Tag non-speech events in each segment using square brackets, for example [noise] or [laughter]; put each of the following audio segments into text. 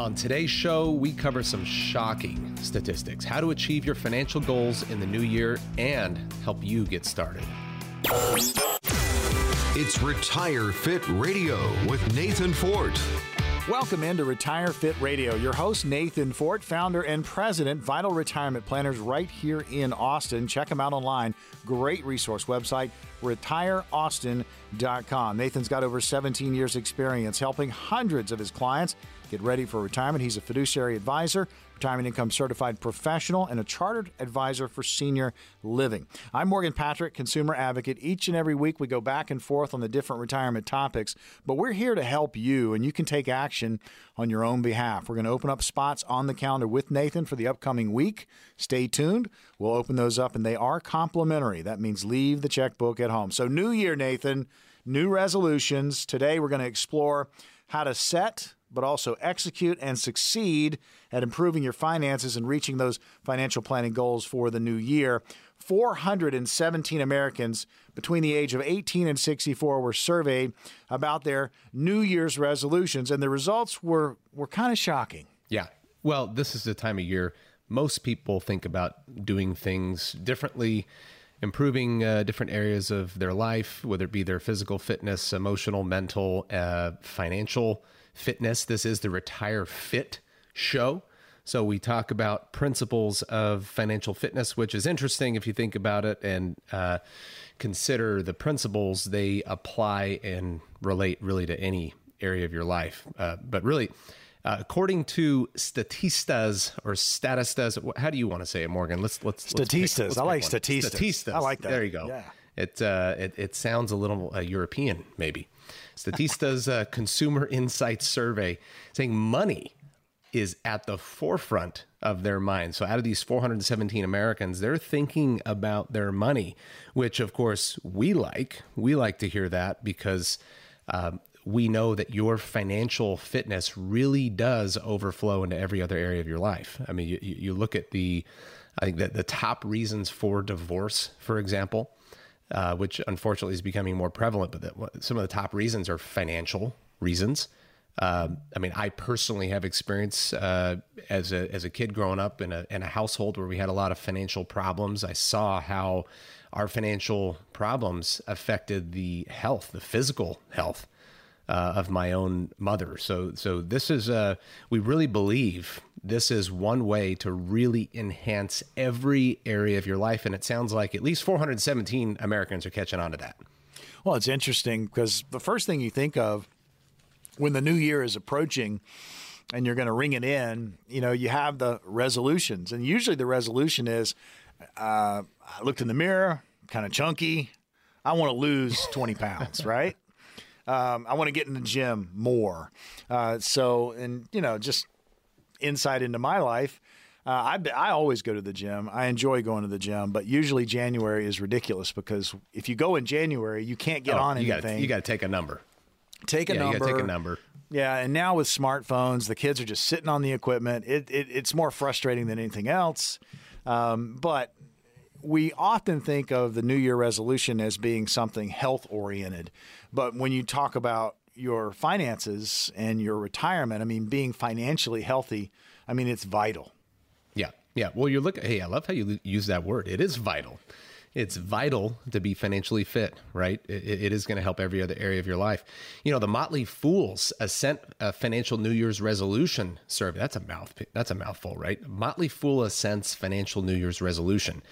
On today's show, we cover some shocking statistics, how to achieve your financial goals in the new year, and help you get started. It's Retire Fit Radio with Nathan Fort. Welcome into Retire Fit Radio. Your host, Nathan Fort, founder and president, Vital Retirement Planners, right here in Austin. Check them out online. Great resource website, retireaustin.com. Nathan's got over 17 years' experience helping hundreds of his clients get ready for retirement. He's a fiduciary advisor, retirement income certified professional, and a chartered advisor for senior living. I'm Morgan Patrick, consumer advocate. Each and every week we go back and forth on the different retirement topics, but we're here to help you, and you can take action on your own behalf. We're going to open up spots on the calendar with Nathan for the upcoming week. Stay tuned. We'll open those up, and they are complimentary. That means leave the checkbook at home. So, new year, Nathan, new resolutions. Today we're going to explore how to set but also execute and succeed at improving your finances and reaching those financial planning goals for the new year. 417 Americans between the age of 18 and 64 were surveyed about their New Year's resolutions, and the results were, were kind of shocking. Yeah. Well, this is the time of year most people think about doing things differently, improving uh, different areas of their life, whether it be their physical fitness, emotional, mental, uh, financial fitness. This is the Retire Fit show. So we talk about principles of financial fitness, which is interesting if you think about it and uh, consider the principles they apply and relate really to any area of your life. Uh, but really, uh, according to Statistas or Statistas, how do you want to say it, Morgan? Let's let's Statistas. Let's pick, I like. Statistas. Statistas. I like that. There you go. Yeah. It, uh, it it sounds a little uh, European, maybe. Statista's uh, Consumer Insights Survey saying money is at the forefront of their mind. So, out of these 417 Americans, they're thinking about their money, which, of course, we like. We like to hear that because um, we know that your financial fitness really does overflow into every other area of your life. I mean, you, you look at the, I think that the top reasons for divorce, for example, uh, which unfortunately is becoming more prevalent. But some of the top reasons are financial reasons. Um, I mean, I personally have experience uh, as a as a kid growing up in a in a household where we had a lot of financial problems. I saw how our financial problems affected the health, the physical health uh, of my own mother. So so this is uh, we really believe this is one way to really enhance every area of your life, and it sounds like at least 417 Americans are catching on to that. Well, it's interesting because the first thing you think of when the new year is approaching and you're going to ring it in, you know, you have the resolutions. And usually the resolution is uh, I looked in the mirror, kind of chunky. I want to lose [laughs] 20 pounds, right? Um, I want to get in the gym more. Uh, so, and, you know, just insight into my life. Uh, I, I always go to the gym. I enjoy going to the gym, but usually January is ridiculous because if you go in January, you can't get Oh, on you anything. Gotta, you got to take a number. take a yeah, number. you got to take a number. Yeah, and now with smartphones, the kids are just sitting on the equipment. It, it it's more frustrating than anything else. Um, but we often think of the New Year resolution as being something health oriented. But when you talk about your finances and your retirement, I mean, being financially healthy, I mean, it's vital. Yeah, yeah. Well, you look. Hey, I love how you use that word. It is vital. It's vital to be financially fit, right? It, it is going to help every other area of your life. You know, the Motley Fools Ascent uh, Financial New Year's Resolution survey. That's a mouth. That's a mouthful, right? Motley Fool Ascent's Financial New Year's Resolution.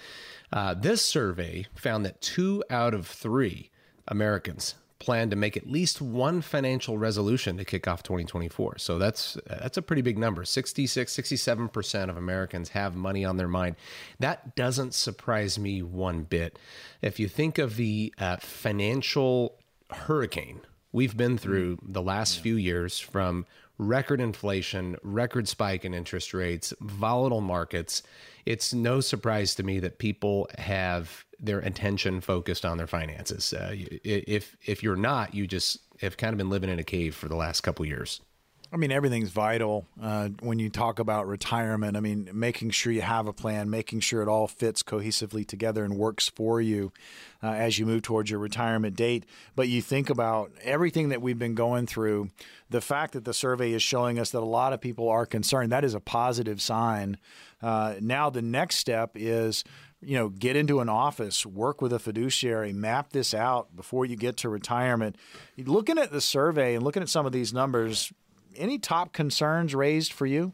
Uh, this survey found that two out of three Americans plan to make at least one financial resolution to kick off 2024. So that's that's a pretty big number. 66 67% of Americans have money on their mind. That doesn't surprise me one bit. If you think of the uh, financial hurricane we've been through the last few years from record inflation, record spike in interest rates, volatile markets, it's no surprise to me that people have their attention focused on their finances. Uh, if if you're not, you just have kind of been living in a cave for the last couple years. I mean, everything's vital uh, when you talk about retirement. I mean, making sure you have a plan, making sure it all fits cohesively together and works for you uh, as you move towards your retirement date. But you think about everything that we've been going through, the fact that the survey is showing us that a lot of people are concerned, that is a positive sign. Uh, now, the next step is you know, get into an office, work with a fiduciary, map this out before you get to retirement. Looking at the survey and looking at some of these numbers, any top concerns raised for you?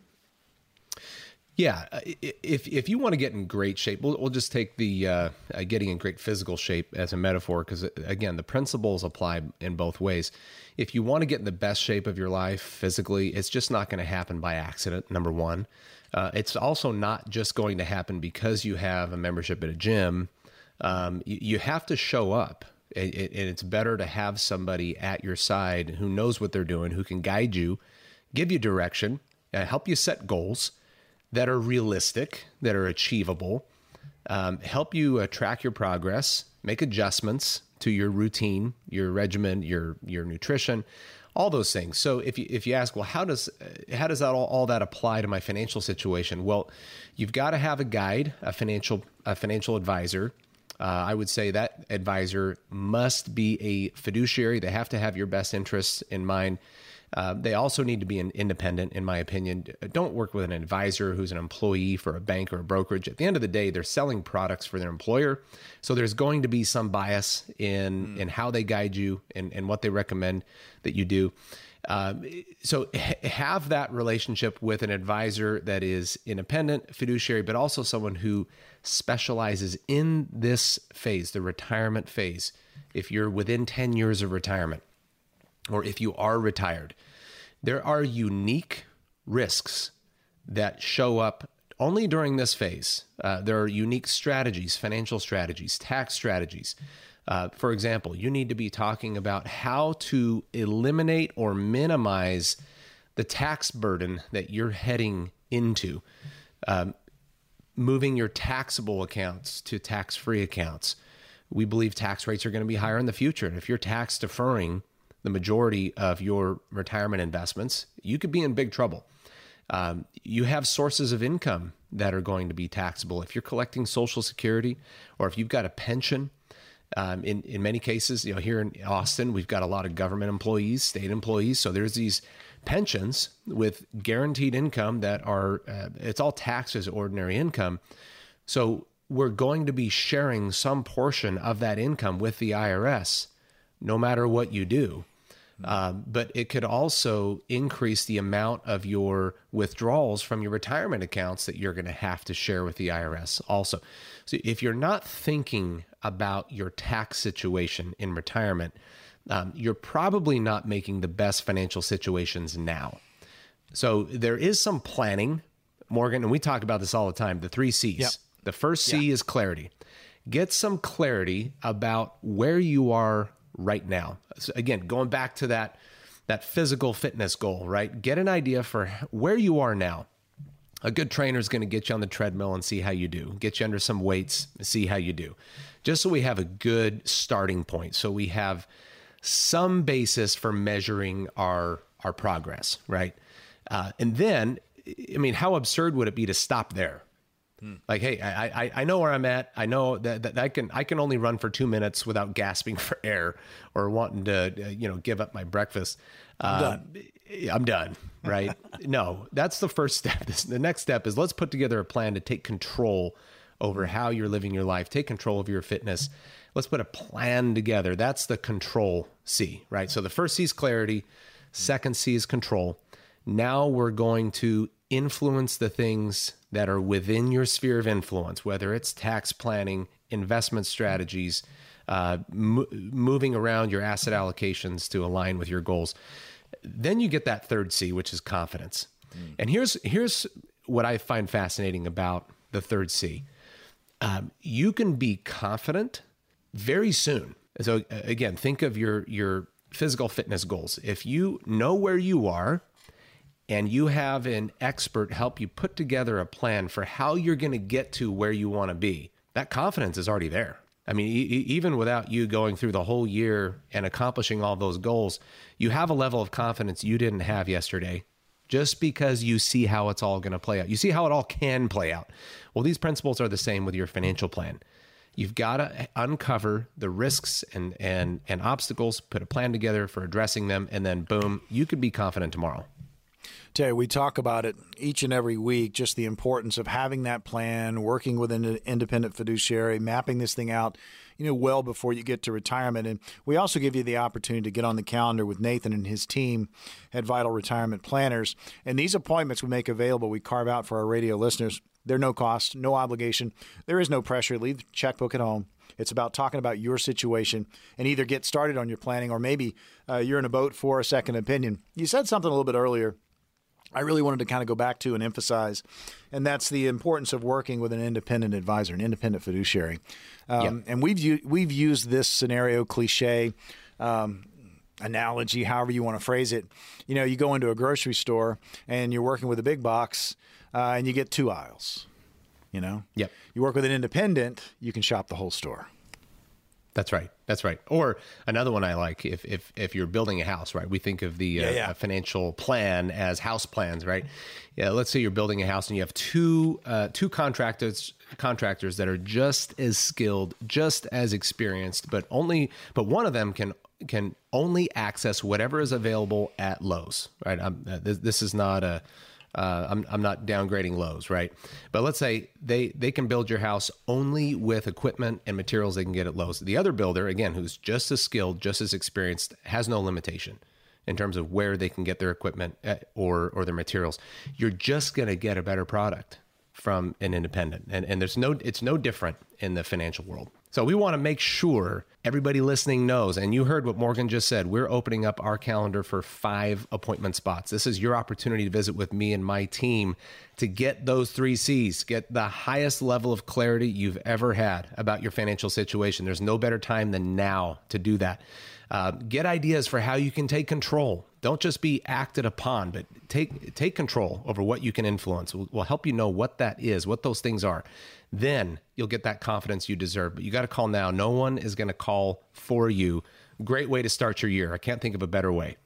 Yeah, uh, if if you want to get in great shape, we'll, we'll just take the uh, uh, getting in great physical shape as a metaphor because uh, again, the principles apply in both ways. If you want to get in the best shape of your life physically, it's just not going to happen by accident. Number one, uh, it's also not just going to happen because you have a membership at a gym. Um, you, you, have to show up, and it's better to have somebody at your side who knows what they're doing, who can guide you give you direction, uh, help you set goals that are realistic, that are achievable, um, help you uh, track your progress, make adjustments to your routine, your regimen, your your nutrition, all those things. So if you if you ask, well, how does uh, how does that all, all that apply to my financial situation? Well, you've got to have a guide, a financial a financial advisor. Uh, I would say that advisor must be a fiduciary. They have to have your best interests in mind. Uh, they also need to be an independent, in my opinion. Don't work with an advisor who's an employee for a bank or a brokerage. At the end of the day, they're selling products for their employer, so there's going to be some bias in mm. in how they guide you and, and what they recommend that you do. Um, so have that relationship with an advisor that is independent, fiduciary, but also someone who specializes in this phase, the retirement phase. If you're within 10 years of retirement, or if you are retired, there are unique risks that show up only during this phase. Uh, there are unique strategies, financial strategies, tax strategies. Uh, for example, you need to be talking about how to eliminate or minimize the tax burden that you're heading into, um, moving your taxable accounts to tax free accounts. We believe tax rates are going to be higher in the future. And if you're tax deferring, the majority of your retirement investments, you could be in big trouble. Um, you have sources of income that are going to be taxable. If you're collecting Social Security or if you've got a pension, um, in, in many cases, you know, here in Austin, we've got a lot of government employees, state employees. So there's these pensions with guaranteed income that are, uh, it's all taxed as ordinary income. So we're going to be sharing some portion of that income with the IRS no matter what you do. Um, but it could also increase the amount of your withdrawals from your retirement accounts that you're going to have to share with the IRS also. So if you're not thinking about your tax situation in retirement, um, you're probably not making the best financial situations now. So there is some planning, Morgan, and we talk about this all the time the three C's. Yep. The first C yeah. is clarity. Get some clarity about where you are right now. So again, going back to that that physical fitness goal, right? Get an idea for where you are now. A good trainer is going to get you on the treadmill and see how you do. Get you under some weights, see how you do. Just so we have a good starting point. So we have some basis for measuring our our progress, right? Uh, and then, I mean, how absurd would it be to stop there? Hmm. Like, hey, I, I I know where I'm at. I know that, that I can I can only run for two minutes without gasping [laughs] for air or wanting to uh, you know give up my breakfast. I'm uh, done. I'm done. Right? [laughs] no, that's the first step. [laughs] the next step is let's put together a plan to take control over how you're living your life. Take control of your fitness. Let's put a plan together. That's the control C, right? So the first C is clarity. Second C is control. Now we're going to influence the things that are within your sphere of influence, whether it's tax planning, investment strategies, uh, mo- moving around your asset allocations to align with your goals. Then you get that third C, which is confidence. Mm. And here's here's what I find fascinating about the third C. Um, you can be confident very soon. So again, think of your your physical fitness goals. If you know where you are and you have an expert help you put together a plan for how you're going to get to where you want to be, that confidence is already there. I mean, e- even without you going through the whole year and accomplishing all those goals, you have a level of confidence you didn't have yesterday just because you see how it's all going to play out. You see how it all can play out. Well, these principles are the same with your financial plan. You've got to uncover the risks and and and obstacles, put a plan together for addressing them, and then boom, you could be confident tomorrow. Terry, we talk about it each and every week, just the importance of having that plan, working with an independent fiduciary, mapping this thing out, you know, well before you get to retirement. And we also give you the opportunity to get on the calendar with Nathan and his team at Vital Retirement Planners. And these appointments we make available, we carve out for our radio listeners. They're no cost, no obligation. There is no pressure. Leave the checkbook at home. It's about talking about your situation and either get started on your planning or maybe uh, you're in a boat for a second opinion. You said something a little bit earlier I really wanted to kind of go back to and emphasize, and that's the importance of working with an independent advisor, an independent fiduciary. Um, And we've we've used this scenario cliche. Um, analogy, however you want to phrase it. You know, you go into a grocery store and you're working with a big box, uh, and you get two aisles. You know, yep. You work with an independent, you can shop the whole store. That's right. That's right. Or another one I like if if if you're building a house, right? We think of the uh, yeah. financial plan as house plans, right? Yeah. Let's say you're building a house and you have two uh, two contractors contractors that are just as skilled, just as experienced, but only but one of them can can only access whatever is available at Lowe's, right? Uh, this, this is not a uh, I'm, I'm not downgrading Lowe's, right? But let's say they they can build your house only with equipment and materials they can get at Lowe's. The other builder, again, who's just as skilled, just as experienced, has no limitation in terms of where they can get their equipment uh, or or their materials. You're just going to get a better product from an independent, and and there's no it's no different in the financial world. So we want to make sure everybody listening knows. And you heard what Morgan just said. We're opening up our calendar for five appointment spots. This is your opportunity to visit with me and my team to get those three C's, get the highest level of clarity you've ever had about your financial situation. There's no better time than now to do that. Uh, get ideas for how you can take control. Don't just be acted upon, but take take control over what you can influence. We'll, we'll help you know what that is, what those things are then you'll get that confidence you deserve. But you got to call now. No one is going to call for you. Great way to start your year. I can't think of a better way.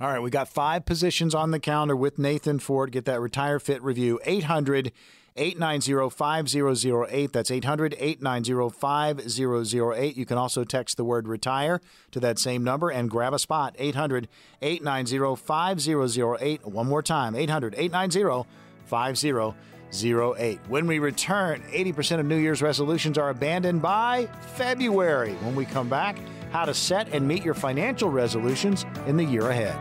All right, we got five positions on the calendar with Nathan Fort. Get that Retire Fit review. 800 890 5008. That's 800 890 5008. You can also text the word retire to that same number and grab a spot. 800 890 5008. One more time 800 890 5008. When we return, 80% of New Year's resolutions are abandoned by February. When we come back, how to set and meet your financial resolutions in the year ahead.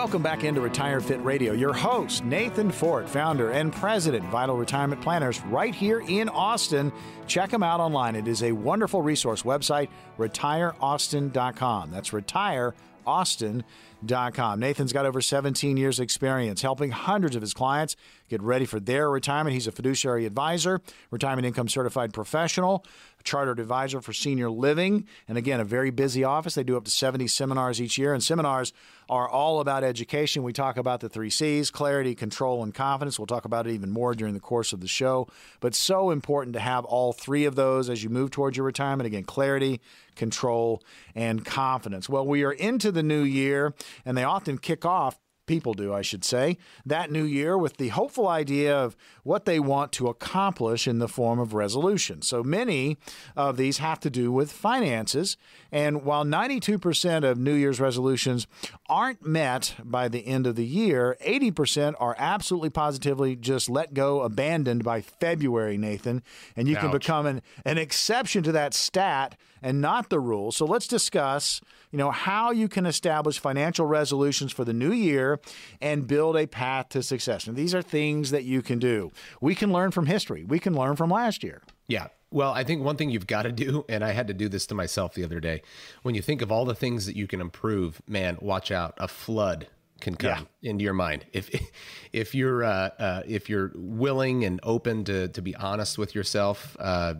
Welcome back into Retire Fit Radio. Your host, Nathan Fort, founder and president, Vital Retirement Planners, right here in Austin. Check them out online. It is a wonderful resource website, retireaustin.com. That's retireaustin.com. Nathan's got over 17 years' experience helping hundreds of his clients get ready for their retirement. He's a fiduciary advisor, retirement income certified professional, chartered advisor for senior living, and again, a very busy office. They do up to 70 seminars each year, and seminars are all about education. We talk about the three C's clarity, control, and confidence. We'll talk about it even more during the course of the show. But so important to have all three of those as you move towards your retirement. Again, clarity, control, and confidence. Well, we are into the new year, and they often kick off people do, I should say, that new year with the hopeful idea of what they want to accomplish in the form of resolution. So many of these have to do with finances. And while 92% of New Year's resolutions aren't met by the end of the year, 80% are absolutely positively just let go, abandoned by February, Nathan. And you Ouch. can become an, an exception to that stat and not the rule. So let's discuss you know, how you can establish financial resolutions for the new year and build a path to success. And these are things that you can do. We can learn from history. We can learn from last year. Yeah. Well, I think one thing you've got to do, and I had to do this to myself the other day, when you think of all the things that you can improve, man, watch out. A flood can come yeah. into your mind if [laughs] if you're uh, uh, if you're willing and open to to be honest with yourself. Uh,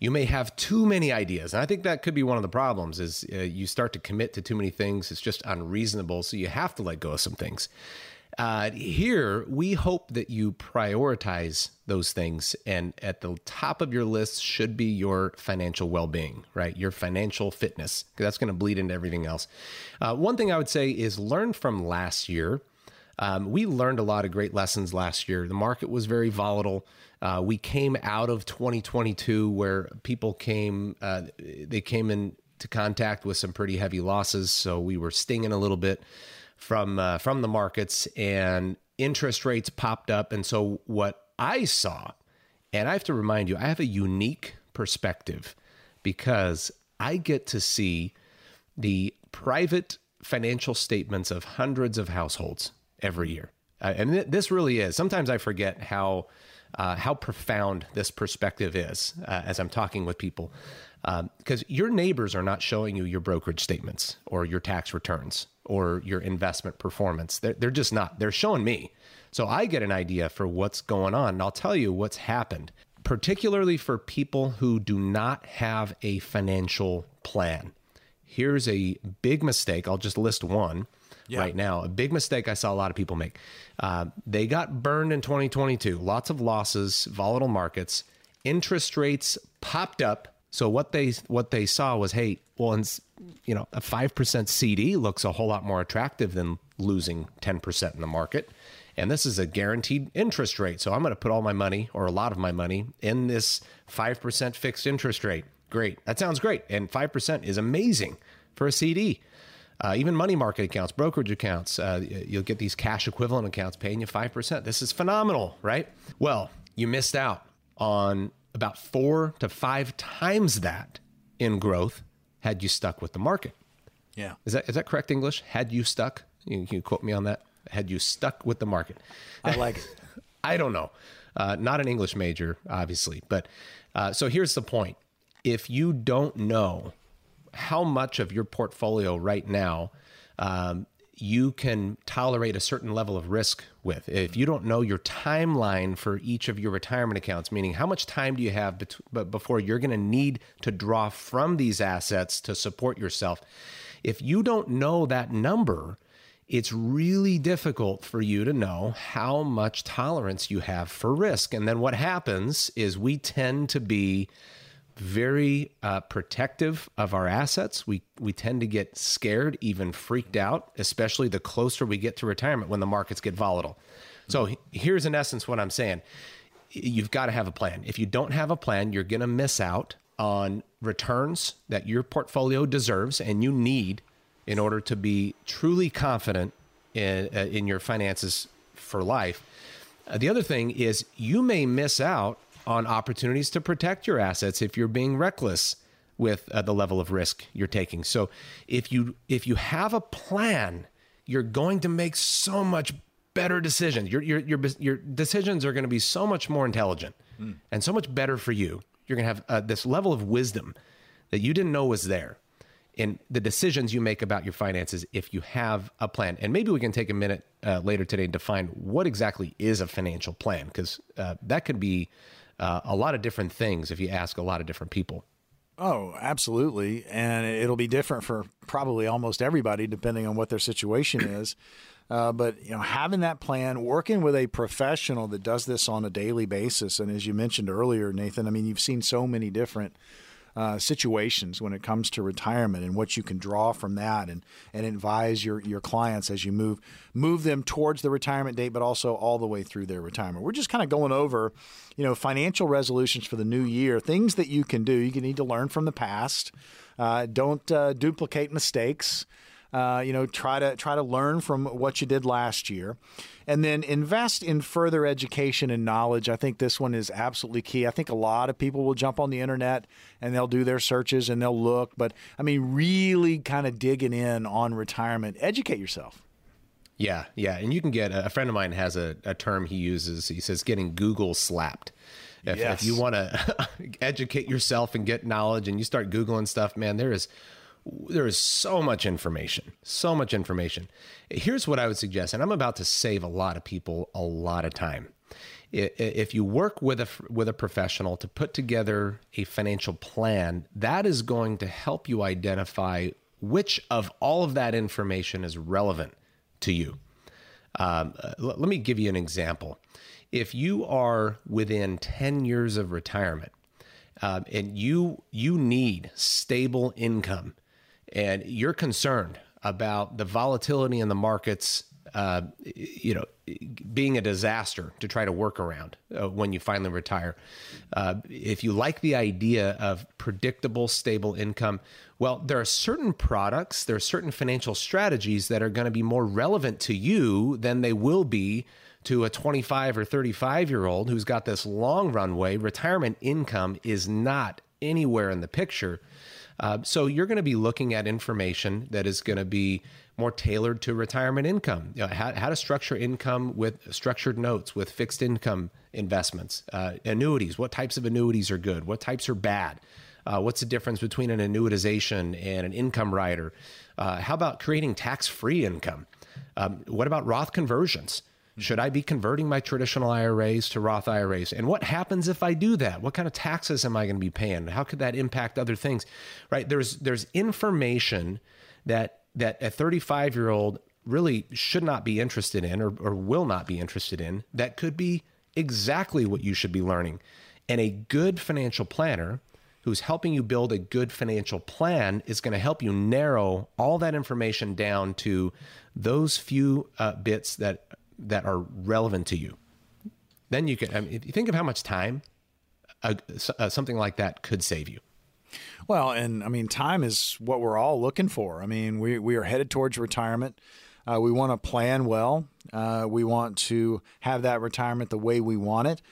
you may have too many ideas, and I think that could be one of the problems. Is uh, you start to commit to too many things; it's just unreasonable. So you have to let go of some things. Uh, here, we hope that you prioritize those things, and at the top of your list should be your financial well being, right? Your financial fitness, because that's going to bleed into everything else. Uh, one thing I would say is learn from last year. Um, we learned a lot of great lessons last year. The market was very volatile. Uh, we came out of 2022 where people came, uh, they came into contact with some pretty heavy losses. So we were stinging a little bit from uh, from the markets, and interest rates popped up. And so what I saw, and I have to remind you, I have a unique perspective because I get to see the private financial statements of hundreds of households every year. Uh, and th- this really is. Sometimes I forget how uh, how profound this perspective is uh, as I'm talking with people because um, your neighbors are not showing you your brokerage statements or your tax returns or your investment performance. They're, they're just not. They're showing me. So I get an idea for what's going on. And I'll tell you what's happened, particularly for people who do not have a financial plan. Here's a big mistake. I'll just list one yeah. right now. A big mistake I saw a lot of people make. Uh, they got burned in 2022, lots of losses, volatile markets, interest rates popped up so what they what they saw was, hey, well, you know, a five percent CD looks a whole lot more attractive than losing ten percent in the market, and this is a guaranteed interest rate. So I'm going to put all my money or a lot of my money in this five percent fixed interest rate. Great, that sounds great, and five percent is amazing for a CD. Uh, even money market accounts, brokerage accounts, uh, you'll get these cash equivalent accounts paying you 5%. This is phenomenal, right? Well, you missed out on about four to five times that in growth had you stuck with the market. Yeah. Is that is that correct English? Had you stuck? You, can you quote me on that? Had you stuck with the market? I like it. [laughs] I don't know. Uh, not an English major, obviously. But uh, so here's the point. If you don't know how much of your portfolio right now um, you can tolerate a certain level of risk with. If you don't know your timeline for each of your retirement accounts, meaning how much time do you have bet- before you're going to need to draw from these assets to support yourself, if you don't know that number, it's really difficult for you to know how much tolerance you have for risk. And then what happens is we tend to be very uh, protective of our assets. We we tend to get scared, even freaked out, especially the closer we get to retirement when the markets get volatile. So here's in essence what I'm saying: you've got to have a plan. If you don't have a plan, you're going to miss out on returns that your portfolio deserves and you need in order to be truly confident in uh, in your finances for life. Uh, the other thing is you may miss out on opportunities to protect your assets if you're being reckless with uh, the level of risk you're taking. So if you if you have a plan, you're going to make so much better decisions. Your your your your decisions are going to be so much more intelligent mm. and so much better for you. You're going to have uh, this level of wisdom that you didn't know was there in the decisions you make about your finances if you have a plan. And maybe we can take a minute uh, later today and define what exactly is a financial plan because uh, that could be uh, a lot of different things if you ask a lot of different people. Oh, absolutely. And it'll be different for probably almost everybody depending on what their situation [coughs] is. Uh, but you know, having that plan, working with a professional that does this on a daily basis, and as you mentioned earlier, Nathan, I mean, you've seen so many different uh, situations when it comes to retirement and what you can draw from that and, and advise your, your clients as you move move them towards the retirement date, but also all the way through their retirement. We're just kind of going over, you know, financial resolutions for the new year, things that you can do. You need to learn from the past. Uh, don't uh, duplicate mistakes. Uh, you know, try to try to learn from what you did last year, and then invest in further education and knowledge. I think this one is absolutely key. I think a lot of people will jump on the internet and they'll do their searches and they'll look, but I mean, really kind of digging in on retirement. Educate yourself. Yeah, yeah, and you can get a friend of mine has a, a term he uses. He says getting Google slapped. If, yes. if you want to [laughs] educate yourself and get knowledge, and you start googling stuff, man, there is there is so much information, so much information. Here's what I would suggest, and I'm about to save a lot of people a lot of time. If you work with a with a professional to put together a financial plan, that is going to help you identify which of all of that information is relevant to you. Um, let me give you an example. If you are within 10 years of retirement um, and you you need stable income and you're concerned about the volatility in the markets, uh, you know, being a disaster to try to work around uh, when you finally retire. Uh, if you like the idea of predictable, stable income, well, there are certain products, there are certain financial strategies that are going to be more relevant to you than they will be to a 25 or 35 year old who's got this long runway. Retirement income is not anywhere in the picture. Uh, so you're going to be looking at information that is going to be more tailored to retirement income. You know, how, how, to structure income with structured notes, with fixed income investments, uh, annuities. What types of annuities are good? What types are bad? Uh, what's the difference between an annuitization and an income rider? Uh, how about creating tax free income? Um, what about Roth conversions? Should I be converting my traditional IRAs to Roth IRAs? And what happens if I do that? What kind of taxes am I going to be paying? How could that impact other things? Right? There's there's information that that a 35 year old really should not be interested in or, or will not be interested in that could be exactly what you should be learning. And a good financial planner who's helping you build a good financial plan is going to help you narrow all that information down to those few uh, bits that that are relevant to you. Then you can, I mean, if you think of how much time uh, uh, something like that could save you. Well, and I mean, time is what we're all looking for. I mean, we, we are headed towards retirement. Uh, we want to plan well. Uh, we want to have that retirement the way we want it.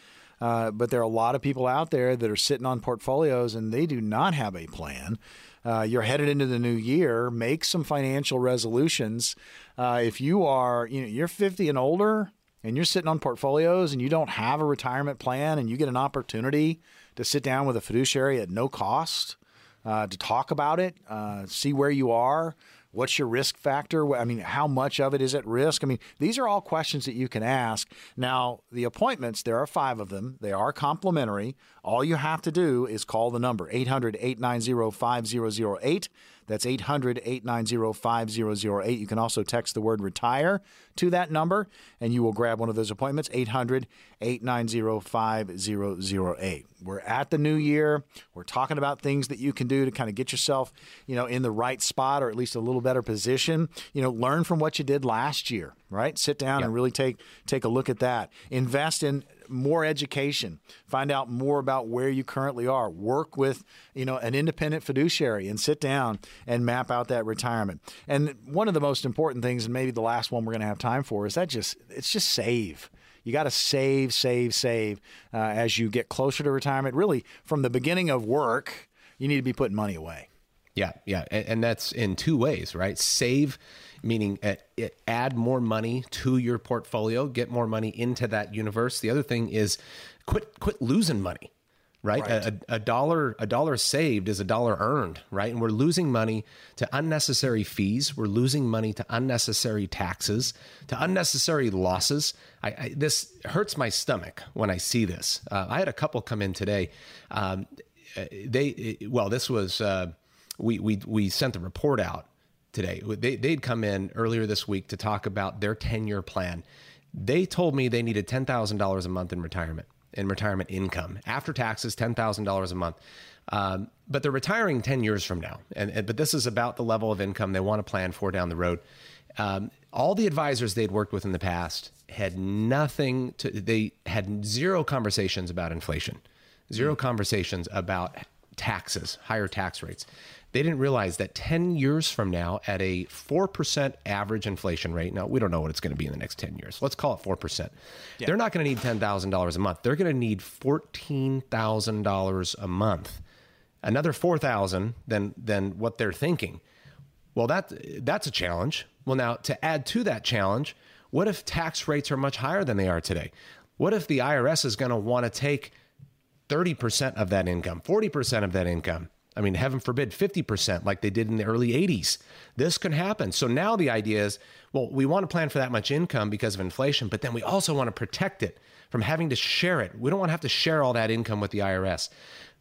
Uh, but there are a lot of people out there that are sitting on portfolios and they do not have a plan. Uh, you're headed into the new year. Make some financial resolutions. Uh, if you are, you know, you're 50 and older, and you're sitting on portfolios and you don't have a retirement plan, and you get an opportunity to sit down with a fiduciary at no cost uh, to talk about it, uh, see where you are, What's your risk factor? I mean, how much of it is at risk? I mean, these are all questions that you can ask. Now, the appointments, there are five of them. They are complimentary. All you have to do is call the number 800 890 5008. That's 800 890 5008. You can also text the word retire to that number and you will grab one of those appointments 800 890 5008. We're at the new year. We're talking about things that you can do to kind of get yourself, you know, in the right spot or at least a little better position. You know, learn from what you did last year, right? Sit down yep. and really take take a look at that. Invest in more education, find out more about where you currently are, work with, you know, an independent fiduciary and sit down and map out that retirement. And one of the most important things and maybe the last one we're going to have time for is that just it's just save. You got to save, save, save uh, as you get closer to retirement. Really, from the beginning of work, you need to be putting money away. Yeah, yeah, and, and that's in two ways, right? Save, meaning uh, add more money to your portfolio, get more money into that universe. The other thing is quit quit losing money right? right. A, a, dollar a dollar saved is a dollar earned, right? And we're losing money to unnecessary fees. We're losing money to unnecessary taxes, to unnecessary losses. I, I, this hurts my stomach when I see this. Uh, I had a couple come in today. Um, they well, this was uh, we we we sent the report out today. They they'd come in earlier this week to talk about their ten year plan. They told me they needed ten thousand dollars a month in retirement in retirement income after taxes, ten thousand dollars a month. Um, but they're retiring ten years from now, and, and, but this is about the level of income they want to plan for down the road. Um, all the advisors they'd worked with in the past had nothing to. They had zero conversations about inflation, 0 mm. conversations about taxes, higher tax rates. They didn't realize that 10 years from now, at a 4% average inflation rate, now we don't know what it's going to be in the next 10 years. Let's call it 4%. Yeah. They're not going to need $10,000 a month. They're going to need $14,000 a month. Another 4,000 than than what they're thinking. Well, that that's a challenge. Well, now to add to that challenge, what if tax rates are much higher than they are today? What if the IRS is going to want to take 30% of that income, 40% of that income? I mean, heaven forbid, 50% like they did in the early 80s. This could happen. So now the idea is well, we want to plan for that much income because of inflation, but then we also want to protect it from having to share it. We don't want to have to share all that income with the IRS.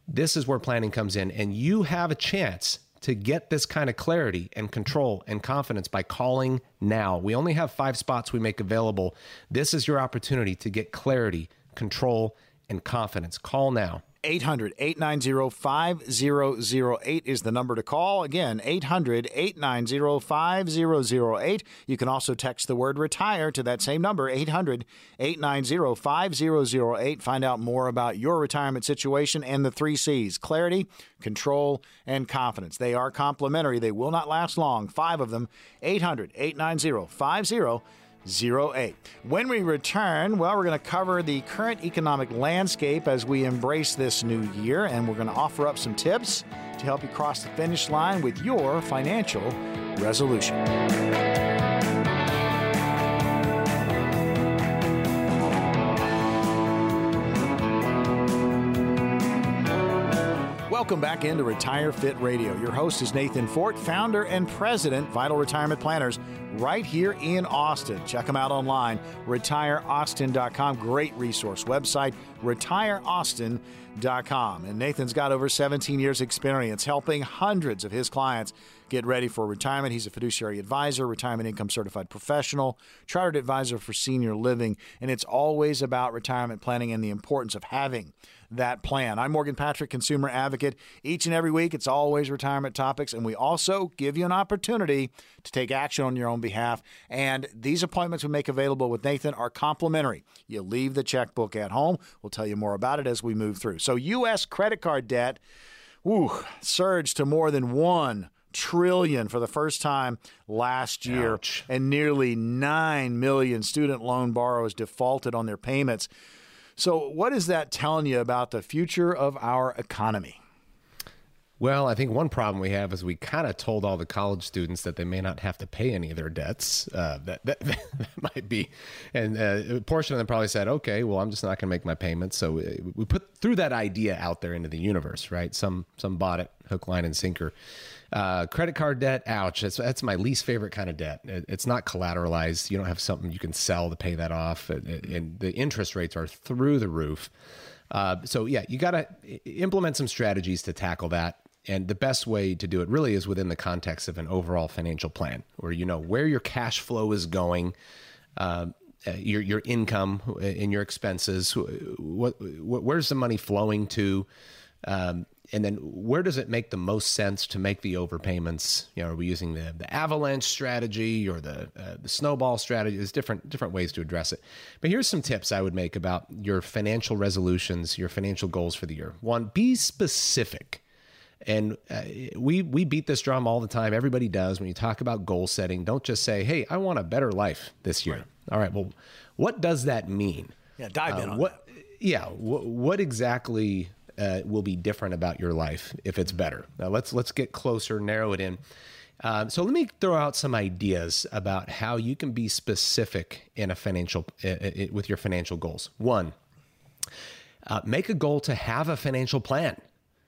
This is where planning comes in, and you have a chance to get this kind of clarity and control and confidence by calling now. We only have five spots we make available. This is your opportunity to get clarity, control, and confidence. Call now. 800 890 5008 is the number to call. Again, 800 890 5008. You can also text the word retire to that same number, 800 890 5008. Find out more about your retirement situation and the three C's clarity, control, and confidence. They are complimentary, they will not last long. Five of them, 800 890 5008. 08. When we return, well, we're going to cover the current economic landscape as we embrace this new year, and we're going to offer up some tips to help you cross the finish line with your financial resolution. Welcome back into Retire Fit Radio. Your host is Nathan Fort, founder and president, Vital Retirement Planners, right here in Austin. Check them out online, retireaustin.com. Great resource website, retireaustin.com. And Nathan's got over 17 years' experience helping hundreds of his clients get ready for retirement. He's a fiduciary advisor, retirement income certified professional, chartered advisor for senior living, and it's always about retirement planning and the importance of having that plan. I'm Morgan Patrick, consumer advocate. Each and every week, it's always retirement topics, and we also give you an opportunity to take action on your own behalf. And these appointments we make available with Nathan are complimentary. You leave the checkbook at home. We'll tell you more about it as we move through. So, U.S. credit card debt, woo, surged to more than one trillion for the first time last year Ouch. and nearly 9 million student loan borrowers defaulted on their payments so, what is that telling you about the future of our economy? Well, I think one problem we have is we kind of told all the college students that they may not have to pay any of their debts. Uh, that, that, [laughs] that might be, and uh, a portion of them probably said, "Okay, well, I'm just not going to make my payments." So we, we put threw that idea out there into the universe, right? Some some bought it, hook, line, and sinker. Uh, credit card debt, ouch. That's, that's my least favorite kind of debt. It, it's not collateralized. You don't have something you can sell to pay that off, and, and the interest rates are through the roof. Uh, so yeah, you got to implement some strategies to tackle that. And the best way to do it really is within the context of an overall financial plan, where you know where your cash flow is going, uh, your your income and your expenses. What, what where's the money flowing to? Um, and then where does it make the most sense to make the overpayments? You know, are we using the the avalanche strategy or the uh, the snowball strategy? There's different different ways to address it. But here's some tips I would make about your financial resolutions, your financial goals for the year. One, be specific. And uh, we we beat this drum all the time. Everybody does when you talk about goal setting. Don't just say, "Hey, I want a better life this year." Right. All right. Well, what does that mean? Yeah, dive in uh, on what. That. Yeah. What, what exactly uh, will be different about your life if it's better? Now let's let's get closer, narrow it in. Um, so let me throw out some ideas about how you can be specific in a financial uh, with your financial goals. One, uh, make a goal to have a financial plan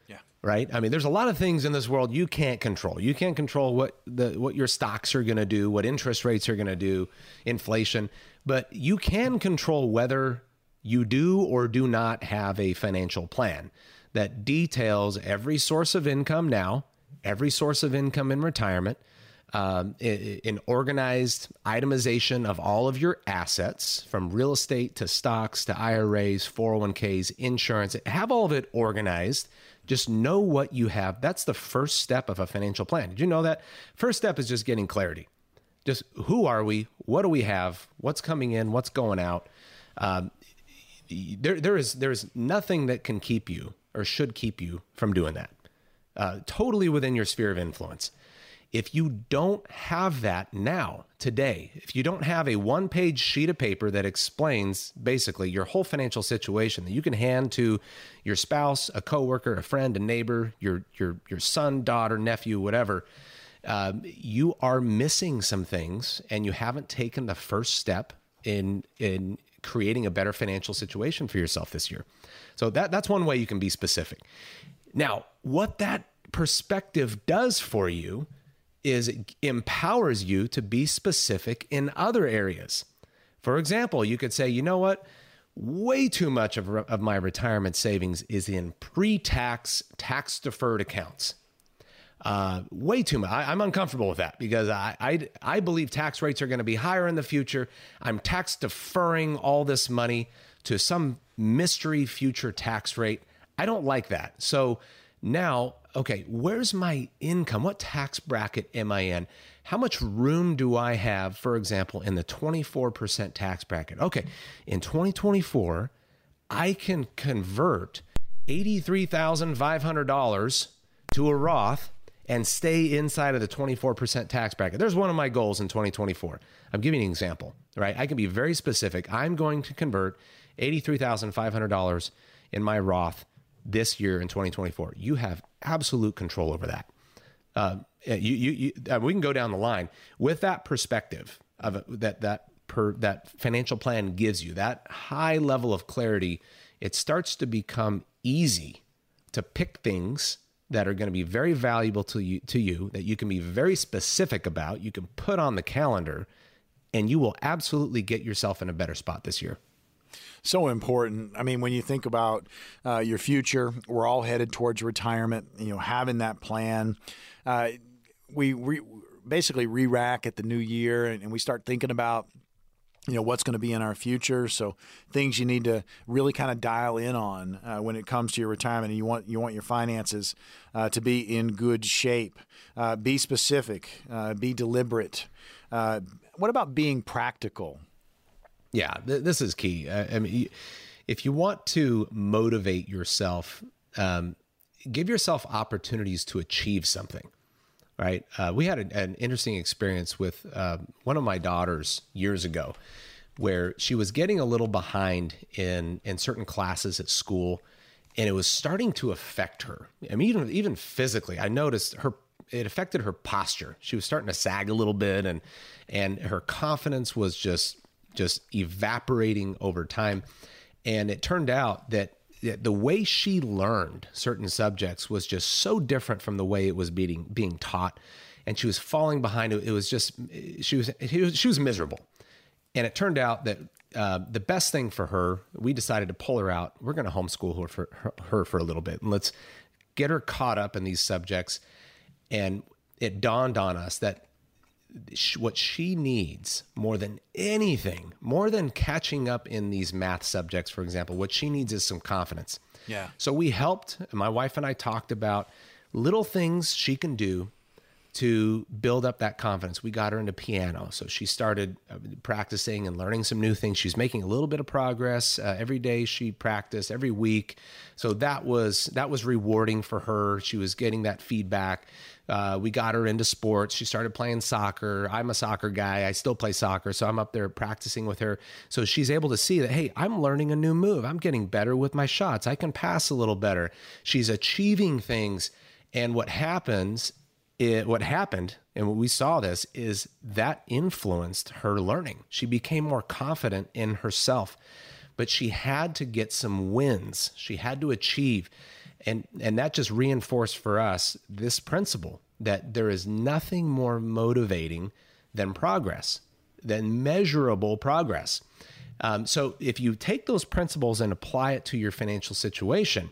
Yeah. right? I mean, there's a lot of things in this world you can't control. You can't control what the what your stocks are going to do, what interest rates are going to do, inflation, but you can control whether you do or do not have a financial plan that details every source of income now, every source of income in retirement, um, an organized itemization of all of your assets from real estate to stocks to IRAs, 401ks, insurance. Have all of it organized just know what you have. That's the first step of a financial plan. Did you know that? First step is just getting clarity. Just who are we? What do we have? What's coming in? What's going out? Um, there, there is there's nothing that can keep you or should keep you from doing that. Uh, totally within your sphere of influence. If you don't have that now, today, if you don't have a one page sheet of paper that explains basically your whole financial situation that you can hand to your spouse, a coworker, a friend, a neighbor, your, your, your son, daughter, nephew, whatever, uh, you are missing some things and you haven't taken the first step in, in creating a better financial situation for yourself this year. So that, that's one way you can be specific. Now, what that perspective does for you is it empowers you to be specific in other areas. For example, you could say, you know what? Way too much of, of my retirement savings is in pre tax, tax deferred accounts. Uh, way too much. I, am uncomfortable with that because I, I, I believe tax rates are going to be higher in the future. I'm tax deferring all this money to some mystery future tax rate. I don't like that. So now, okay, where's my income? What tax bracket am I in? How much room do I have, for example, in the 24% tax bracket? Okay, in 2024, I can convert $83,500 to a Roth and stay inside of the 24% tax bracket. There's one of my goals in 2024. I'm giving you an example, right? I can be very specific. I'm going to convert $83,500 in my Roth this year in 2024. You have absolute control over that. Uh, you, you, you uh, we can go down the line with that perspective of that that per that financial plan gives you that high level of clarity. It starts to become easy to pick things that are going to be very valuable to you to you that you can be very specific about you can put on the calendar and you will absolutely get yourself in a better spot this year so important. I mean, when you think about uh, your future, we're all headed towards retirement. You know, having that plan, uh, we re- basically re-rack at the new year, and, and we start thinking about you know what's going to be in our future. So things you need to really kind of dial in on uh, when it comes to your retirement and you want you want your finances uh, to be in good shape. Uh, be specific uh, be deliberate. Uh, what about being practical? Yeah th- this is key. I, I mean if you want to motivate yourself um, give yourself opportunities to achieve something right? Uh, we had an interesting experience with uh, one of my daughters years ago, where she was getting a little behind in in certain classes at school, and it was starting to affect her. I mean, even even physically, I noticed her. It affected her posture. She was starting to sag a little bit, and and her confidence was just just evaporating over time. And it turned out that the way she learned certain subjects was just so different from the way it was being being taught. And she was falling behind. It was just she was she was miserable. And it turned out that uh, the best thing for her we decided to pull her out. We're going to homeschool her for her, her for a little bit. And let's get her caught up in these subjects. And it dawned on us that what she needs more than anything, more than catching up in these math subjects, for example, what she needs is some confidence. Yeah. So we helped, my wife and I talked about little things she can do to build up that confidence. We got her into piano. So she started uh, practicing and learning some new things. She's making a little bit of progress uh, every day she practiced every week. So that was that was rewarding for her. She was getting that feedback. Uh, we got her into sports. She started playing soccer. I'm a soccer guy. I still play soccer. So I'm up there practicing with her. So she's able to see that, hey, I'm learning a new move. I'm getting better with my shots. I can pass a little better. She's achieving things. And what happens, it, what happened, and what we saw this, is that influenced her learning. She became more confident in herself, but she had to get some wins. She had to achieve and and that just reinforced for us this principle that there is nothing more motivating than progress than measurable progress um, so if you take those principles and apply it to your financial situation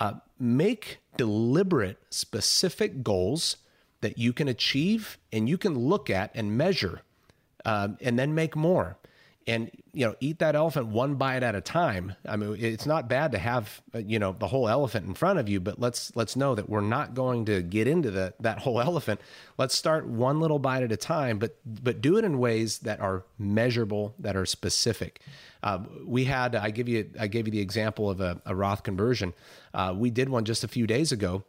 uh, make deliberate specific goals that you can achieve and you can look at and measure um, and then make more. And you know eat that elephant one bite at a time. I mean it's not bad to have uh, you know the whole elephant in front of you but let's let's know that we're not going to get into the, that whole [laughs] elephant. Let's start one little bite at a time but but do it in ways that are measurable that are specific. Uh, we had i give you i gave you the example of a, a roth conversion. Uh, we did one just a few days ago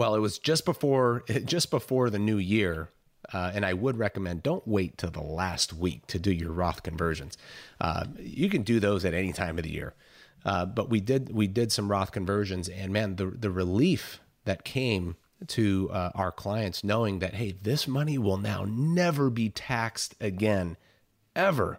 well it was just before [laughs] just before the new year uh, and I would recommend don't wait till the last week to do your Roth conversions. Uh, you can do those at any time of the year. Uh, but we did we did some Roth conversions, and man, the the relief that came to uh, our clients knowing that hey, this money will now never be taxed again, ever,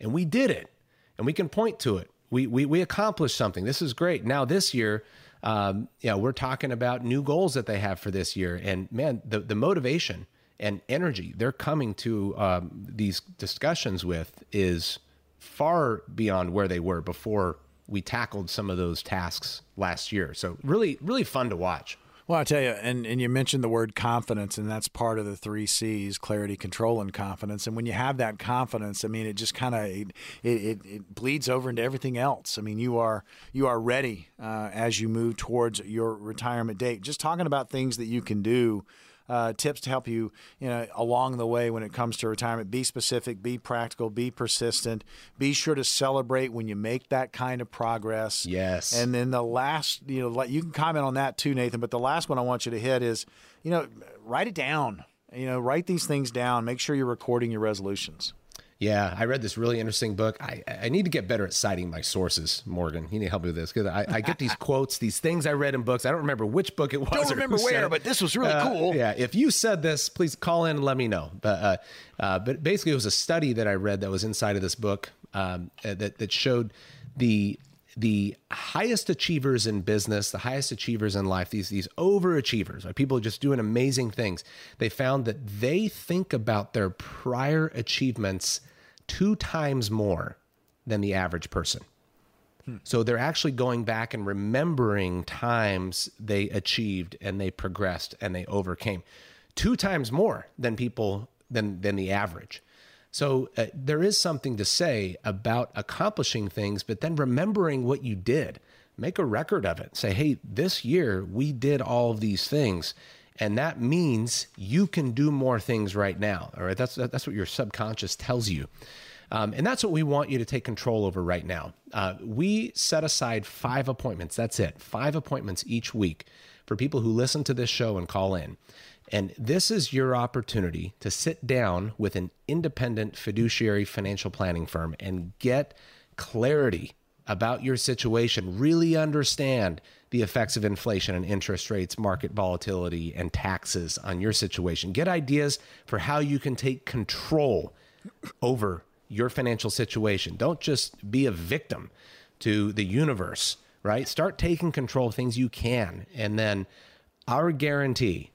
and we did it, and we can point to it. We we we accomplished something. This is great. Now this year, Um, yeah, we're talking about new goals that they have for this year, and man, the the motivation and energy they're coming to um, these discussions with is far beyond where they were before we tackled some of those tasks last year. So really, really fun to watch. Well, I tell you, and, and you mentioned the word confidence, and that's part of the three C's: clarity, control, and confidence. And when you have that confidence, I mean, it just kind of it, it, it, bleeds over into everything else. I mean, you are you are ready uh, as you move towards your retirement date. Just talking about things that you can do uh, tips to help you, you know, along the way when it comes to retirement. Be specific, be practical, be persistent. Be sure to celebrate when you make that kind of progress. Yes. And then the last, you know, you can comment on that too, Nathan. But the last one I want you to hit is, you know, write it down. You know, write these things down. Make sure you're recording your resolutions. Yeah, I read this really interesting book. I, I need to get better at citing my sources, Morgan. You need to help me with this because I, I, get these [laughs] quotes, these things I read in books. I don't remember which book it was. I don't remember where, but this was really uh, cool. Yeah, if you said this, please call in and let me know. But uh, uh, but basically, it was a study that I read that was inside of this book um, uh, that that showed the the highest achievers in business, the highest achievers in life, these these overachievers, right? people just doing amazing things. They found that they think about their prior achievements two times more than the average person. Hmm. So they're actually going back and remembering times they achieved and they progressed and they overcame two times more than people than than the average. So uh, there is something to say about accomplishing things, but then remembering what you did. Make a record of it. Say, hey, this year we did all of these things. And that means you can do more things right now. All right. That's, that's what your subconscious tells you. Um, and that's what we want you to take control over right now. Uh, we set aside five appointments. That's it. Five appointments each week for people who listen to this show and call in. And this is your opportunity to sit down with an independent fiduciary financial planning firm and get clarity about your situation, really understand the effects of inflation and interest rates, market volatility, and taxes on your situation. Get ideas for how you can take control over your financial situation. Don't just be a victim to the universe, right? Start taking control of things you can. And then our guarantee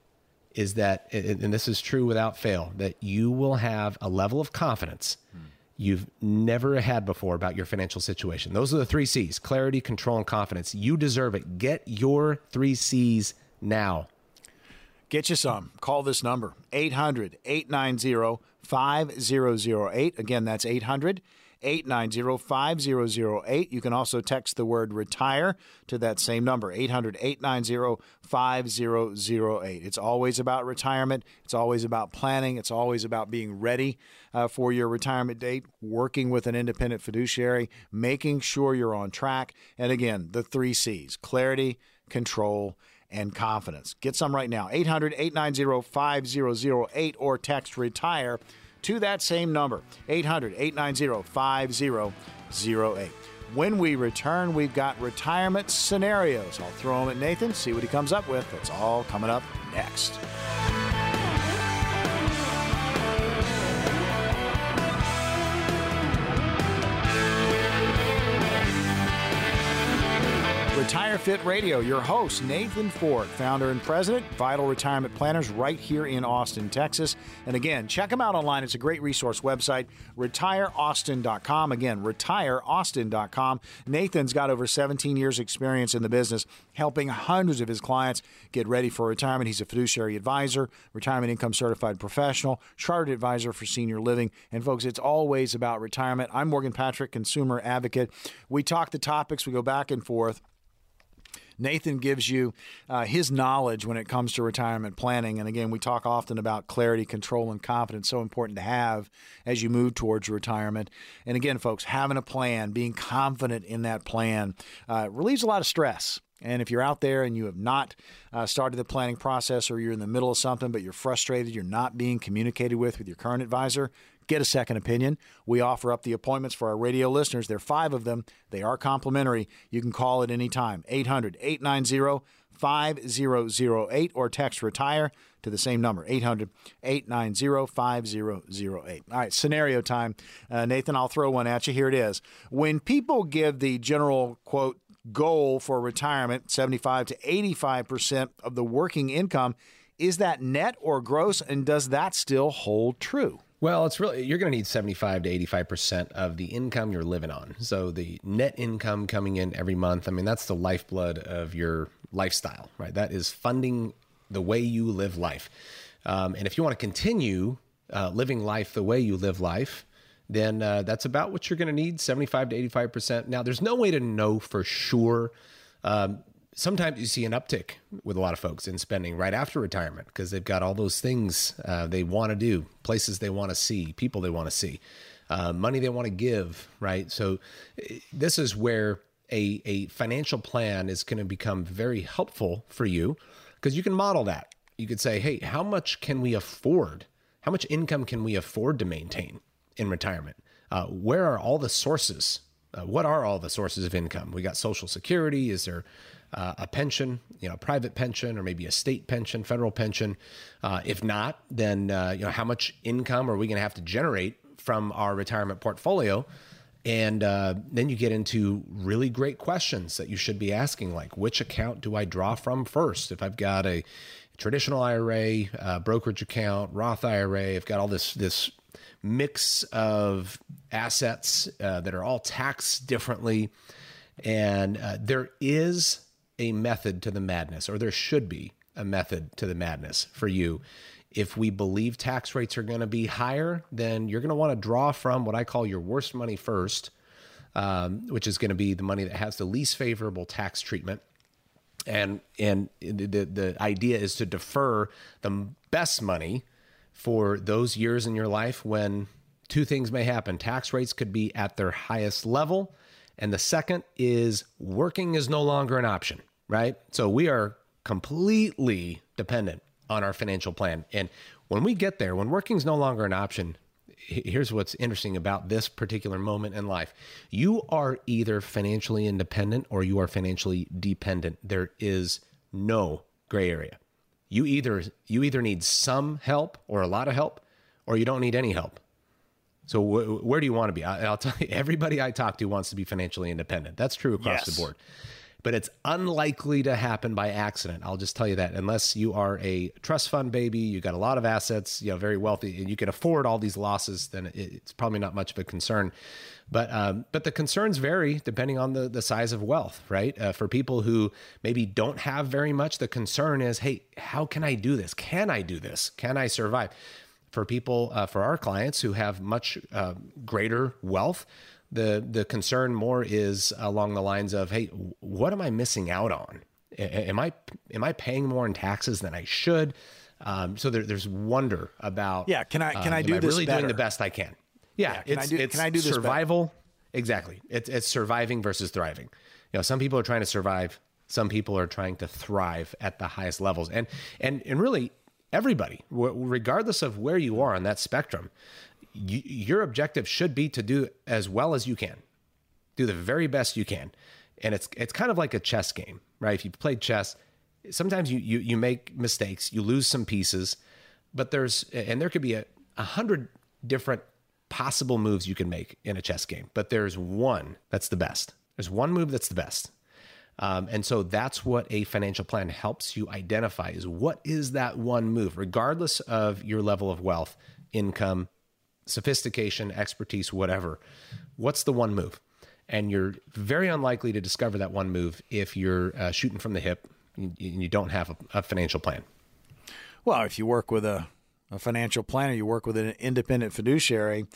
is that, and this is true without fail, that you will have a level of confidence you've never had before about your financial situation. Those are the three C's clarity, control, and confidence. You deserve it. Get your three C's now. Get you some. Call this number 800 890 5008. Again, that's 800 890 5008. You can also text the word retire to that same number, 800 890 5008. It's always about retirement. It's always about planning. It's always about being ready uh, for your retirement date, working with an independent fiduciary, making sure you're on track. And again, the three C's clarity, control, and confidence. Get some right now, 800 890 5008 or text retire to that same number, 800 890 5008. When we return, we've got retirement scenarios. I'll throw them at Nathan, see what he comes up with. That's all coming up next. Retire Fit Radio, your host, Nathan Fort, founder and president, Vital Retirement Planners, right here in Austin, Texas. And again, check them out online. It's a great resource website, retireaustin.com. Again, retireaustin.com. Nathan's got over 17 years' experience in the business, helping hundreds of his clients get ready for retirement. He's a fiduciary advisor, retirement income certified professional, chartered advisor for senior living. And folks, it's always about retirement. I'm Morgan Patrick, consumer advocate. We talk the topics, we go back and forth. Nathan gives you uh, his knowledge when it comes to retirement planning. And again, we talk often about clarity, control, and confidence, so important to have as you move towards retirement. And again, folks, having a plan, being confident in that plan, uh, relieves a lot of stress. And if you're out there and you have not uh, started the planning process or you're in the middle of something, but you're frustrated, you're not being communicated with with your current advisor, get a second opinion. We offer up the appointments for our radio listeners. There are five of them. They are complimentary. You can call at any time 800 890 5008 or text retire to the same number 800 890 5008. All right, scenario time. Uh, Nathan, I'll throw one at you. Here it is. When people give the general quote, goal for retirement, 75 to 85% of the working income. Is that net or gross? And does that still hold true? Well, it's really you're going to need 75 to 85% of the income you're living on. So the net income coming in every month, I mean that's the lifeblood of your lifestyle, right? That is funding the way you live life. Um, and if you want to continue uh, living life the way you live life, then uh, that's about what you're going to need 75 to 85%. Now, there's no way to know for sure. Um, sometimes you see an uptick with a lot of folks in spending right after retirement because they've got all those things uh, they want to do, places they want to see, people they want to see, uh, money they want to give, right? So, eh, this is where a, a financial plan is going to become very helpful for you because you can model that. You could say, hey, how much can we afford? How much income can we afford to maintain in retirement? Uh, where are all the sources? Uh, what are all the sources of income? We got Social Security. Is there uh, a pension, you know, private pension, or maybe a state pension, federal pension? Uh, if not, then uh, you know, how much income are we going to have to generate from our retirement portfolio? And uh, then you get into really great questions that you should be asking, like which account do I draw from first? If I've got a traditional IRA, brokerage account, Roth IRA. I've got all this this mix of assets uh, that are all taxed differently, and uh, there is a method to the madness, or there should be a method to the madness for you. If we believe tax rates are going to be higher, then you're going to want to draw from what I call your worst money first, um, which is going to be the money that has the least favorable tax treatment and and the the idea is to defer the best money for those years in your life when two things may happen tax rates could be at their highest level and the second is working is no longer an option right so we are completely dependent on our financial plan and when we get there when working is no longer an option here's what's interesting about this particular moment in life. You are either financially independent or you are financially dependent. There is no gray area. You either you either need some help or a lot of help or you don't need any help. So wh- where do you want to be? I, will tell you [laughs] everybody I talk to wants to be financially independent. That's true across yes. the board but it's unlikely to happen by accident. I'll just tell you that unless you are a trust fund baby, you got a lot of assets, you know, very wealthy, and you can afford all these losses, then it's probably not much of a concern. But um, but the concerns vary depending on the the size of wealth, right? Uh, for people who maybe don't have very much, the concern is, hey, how can I do this? Can I do this? Can I survive? For people, uh, for our clients who have much uh, greater wealth, the the concern more is along the lines of, hey, what am I missing out on? Am I am I paying more in taxes than I should? Um, so there, there's wonder about. Yeah, can I can I uh, do I this? Really better? doing the best I can. Yeah, yeah can, it's, I do, it's can I do this survival. Better? Exactly. It's it's surviving versus thriving. You know, some people are trying to survive. Some people are trying to thrive at the highest levels, and and and really everybody, regardless of where you are on that spectrum, you, your objective should be to do as well as you can, do the very best you can, and it's it's kind of like a chess game, right? If you played chess, sometimes you you you make mistakes, you lose some pieces, but there's and there could be a, a hundred different possible moves you can make in a chess game, but there's one that's the best. There's one move that's the best. Um, and so that's what a financial plan helps you identify is what is that one move, regardless of your level of wealth, income, sophistication, expertise, whatever. What's the one move? And you're very unlikely to discover that one move if you're uh, shooting from the hip and you don't have a, a, financial plan. Well, if you work with a, a financial planner, you work with an independent fiduciary.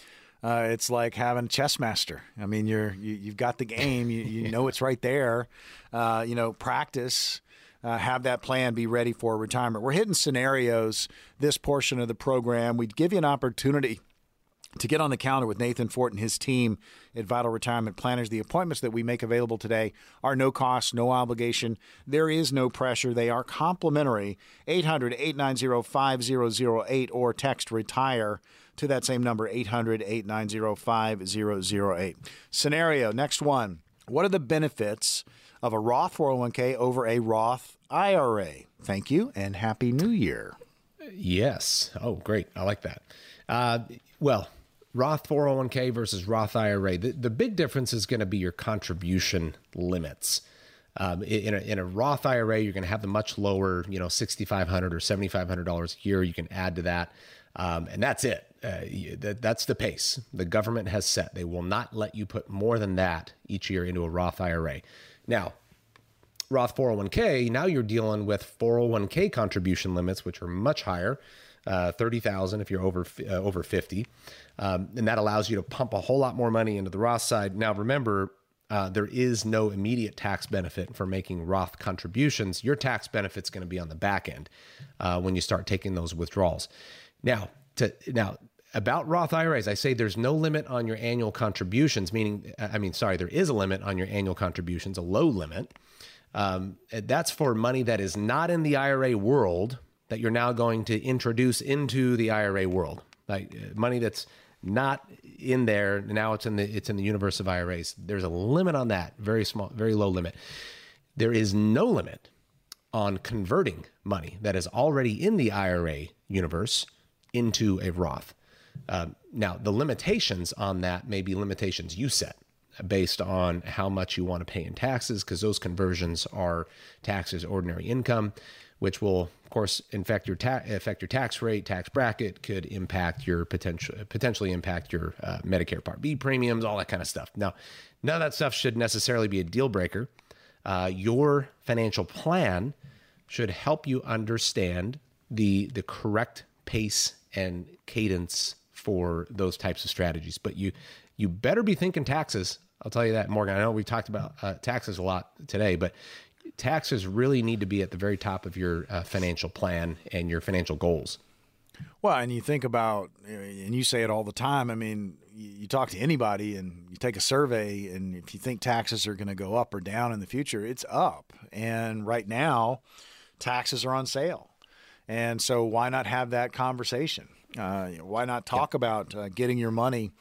Uh, it's like having a chess master. I mean, you're you, you have got the game. You, you know it's right there. Uh, you know, practice. Uh, have that plan be ready for retirement. We're hitting scenarios this portion of the program. We'd give you an opportunity to get on the calendar with Nathan Fort and his team at Vital Retirement Planners. The appointments that we make available today are no cost, no obligation. There is no pressure. They are complimentary. 800 890 5008 or text retire to that same number 800 890 5008. Scenario next one. What are the benefits of a Roth 401k over a Roth IRA? Thank you and Happy New Year. Yes. Oh, great. I like that. Uh, well, Roth 401k versus Roth IRA. The, the big difference is going to be your contribution limits. Um, in, a, in a Roth IRA, you're going to have the much lower, you know, 6,500 or $7,500 a year. You can add to that. Um, and that's it. Uh, that, that's the pace the government has set. They will not let you put more than that each year into a Roth IRA. Now, Roth 401k, now you're dealing with 401k contribution limits, which are much higher, uh, 30,000 if you're over uh, over 50, um, and that allows you to pump a whole lot more money into the Roth side. Now, remember, uh, there is no immediate tax benefit for making Roth contributions. Your tax benefit's going to be on the back end uh, when you start taking those withdrawals. Now, to now about Roth IRAs, I say there's no limit on your annual contributions. Meaning, I mean, sorry, there is a limit on your annual contributions, a low limit. Um, that's for money that is not in the IRA world that you're now going to introduce into the IRA world, like uh, money that's not in there now. It's in the it's in the universe of IRAs. There's a limit on that, very small, very low limit. There is no limit on converting money that is already in the IRA universe into a Roth. Uh, now, the limitations on that may be limitations you set based on how much you want to pay in taxes, because those conversions are taxes ordinary income, which will, of course, affect your ta- affect your tax rate, tax bracket, could impact your potential potentially impact your uh, Medicare Part B premiums, all that kind of stuff. Now, none of that stuff should necessarily be a deal breaker. Uh, your financial plan should help you understand the the correct pace and cadence for those types of strategies. But you you better be thinking taxes. I'll tell you that, Morgan. I know we talked about uh, taxes a lot today, but taxes really need to be at the very top of your uh, financial plan and your financial goals. Well, and you think about, and you say it all the time. I mean, you talk to anybody and you take a survey, and if you think taxes are going to go up or down in the future, it's up. And right now, taxes are on sale. And so, why not have that conversation? Uh, why not talk about uh, getting your money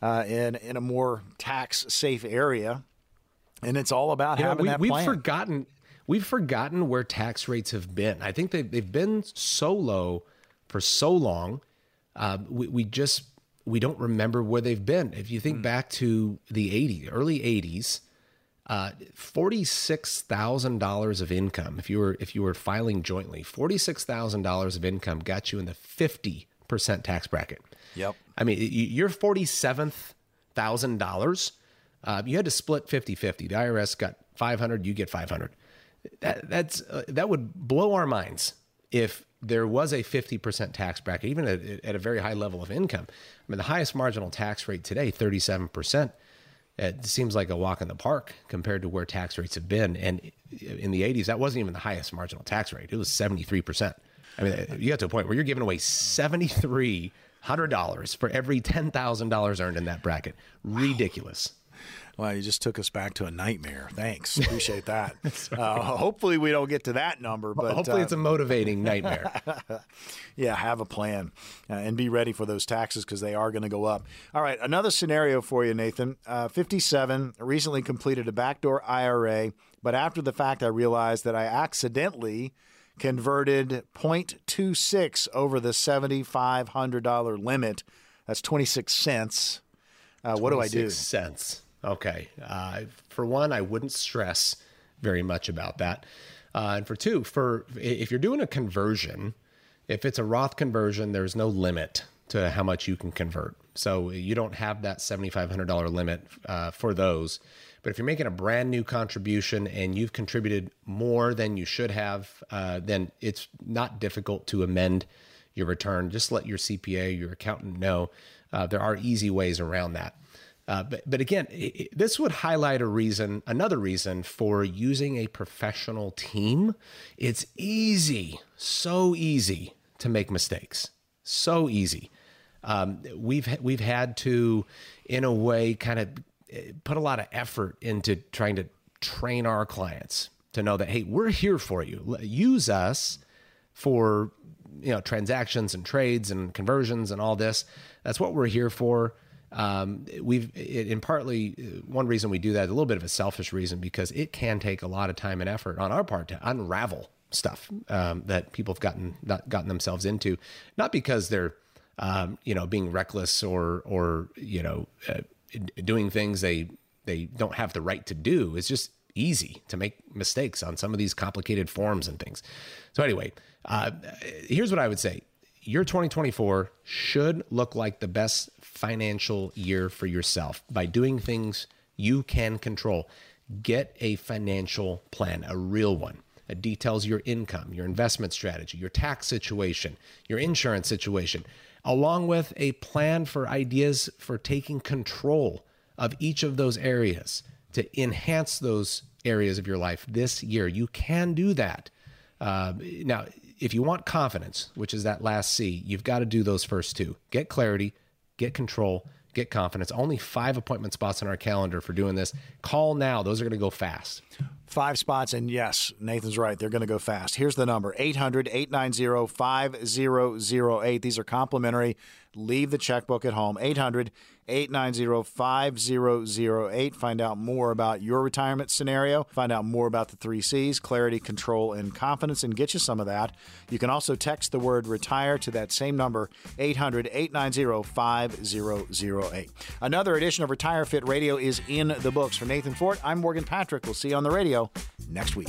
uh, in in a more tax safe area? And it's all about having we, that we've plan. forgotten we've forgotten where tax rates have been. I think they've they've been so low for so long. Uh, we, we just we don't remember where they've been. If you think mm. back to the 80s, early 80s, uh, forty-six thousand dollars of income. If you were if you were filing jointly, forty-six thousand dollars of income got you in the fifty percent tax bracket. Yep. I mean, you're forty-seventh thousand uh. You had to split 50-50. The IRS got five hundred. You get five hundred. That that's uh, that would blow our minds if there was a 50% tax bracket, even at, at a very high level of income. I mean, the highest marginal tax rate today, 37% it seems like a walk in the park compared to where tax rates have been. And in the 80s, that wasn't even the highest marginal tax rate. It was 73%. I mean, you got to a point where you're giving away $7,300 for every $10,000 earned in that bracket. Ridiculous. Well, you just took us back to a nightmare. Thanks, appreciate that. [laughs] uh, hopefully, we don't get to that number, but hopefully, uh, it's a motivating [laughs] nightmare. yeah, have a plan uh, and be ready for those taxes because they are going to go up. All right, another scenario for you, Nathan. Uh, Fifty-seven recently completed a backdoor IRA, but after the fact, I realized that I accidentally converted 0.26 over the $7,500 limit. That's 26 cents. Uh, what do I do? Cents. Okay. Uh, for one, I wouldn't stress very much about that. Uh, and for two, for if you're doing a conversion, if it's a Roth conversion, there's no limit to how much you can convert. So you don't have that $7,500 limit uh, for those. But if you're making a brand new contribution and you've contributed more than you should have, uh, then it's not difficult to amend your return. Just let your CPA, your accountant know. Uh, there are easy ways around that. Uh, but, but again, it, this would highlight a reason, another reason for using a professional team. It's easy, so easy to make mistakes, so easy. Um, we've we've had to, in a way, kind of eh, put a lot of effort into trying to train our clients to know that hey, we're here for you. Use us for you know transactions and trades and conversions and all this. That's what we're here for um, we've in partly one reason we do that a little bit of a selfish reason because it can take a lot of time and effort on our part to unravel stuff um, that people have gotten not gotten themselves into, not because they're um, you know being reckless or or you know uh, doing things they they don't have the right to do. It's just easy to make mistakes on some of these complicated forms and things. So, anyway, uh, here's what I would say your 2024 should look like the best financial year for yourself by doing things you can control. Get a financial plan, a real one. It details your income, your investment strategy, your tax situation, your insurance situation, along with a plan for ideas for taking control of each of those areas to enhance those areas of your life this year. You can do that. Uh, now, if you want confidence, which is that last C, you've got to do those first two get clarity, get control, get confidence. Only five appointment spots on our calendar for doing this. Call now, those are going to go fast. Five spots, and yes, Nathan's right. They're going to go fast. Here's the number 800 890 5008. These are complimentary. Leave the checkbook at home. 800 890 5008. Find out more about your retirement scenario. Find out more about the three C's clarity, control, and confidence, and get you some of that. You can also text the word retire to that same number, 800 890 5008. Another edition of Retire Fit Radio is in the books. For Nathan Fort, I'm Morgan Patrick. We'll see you on the radio next week.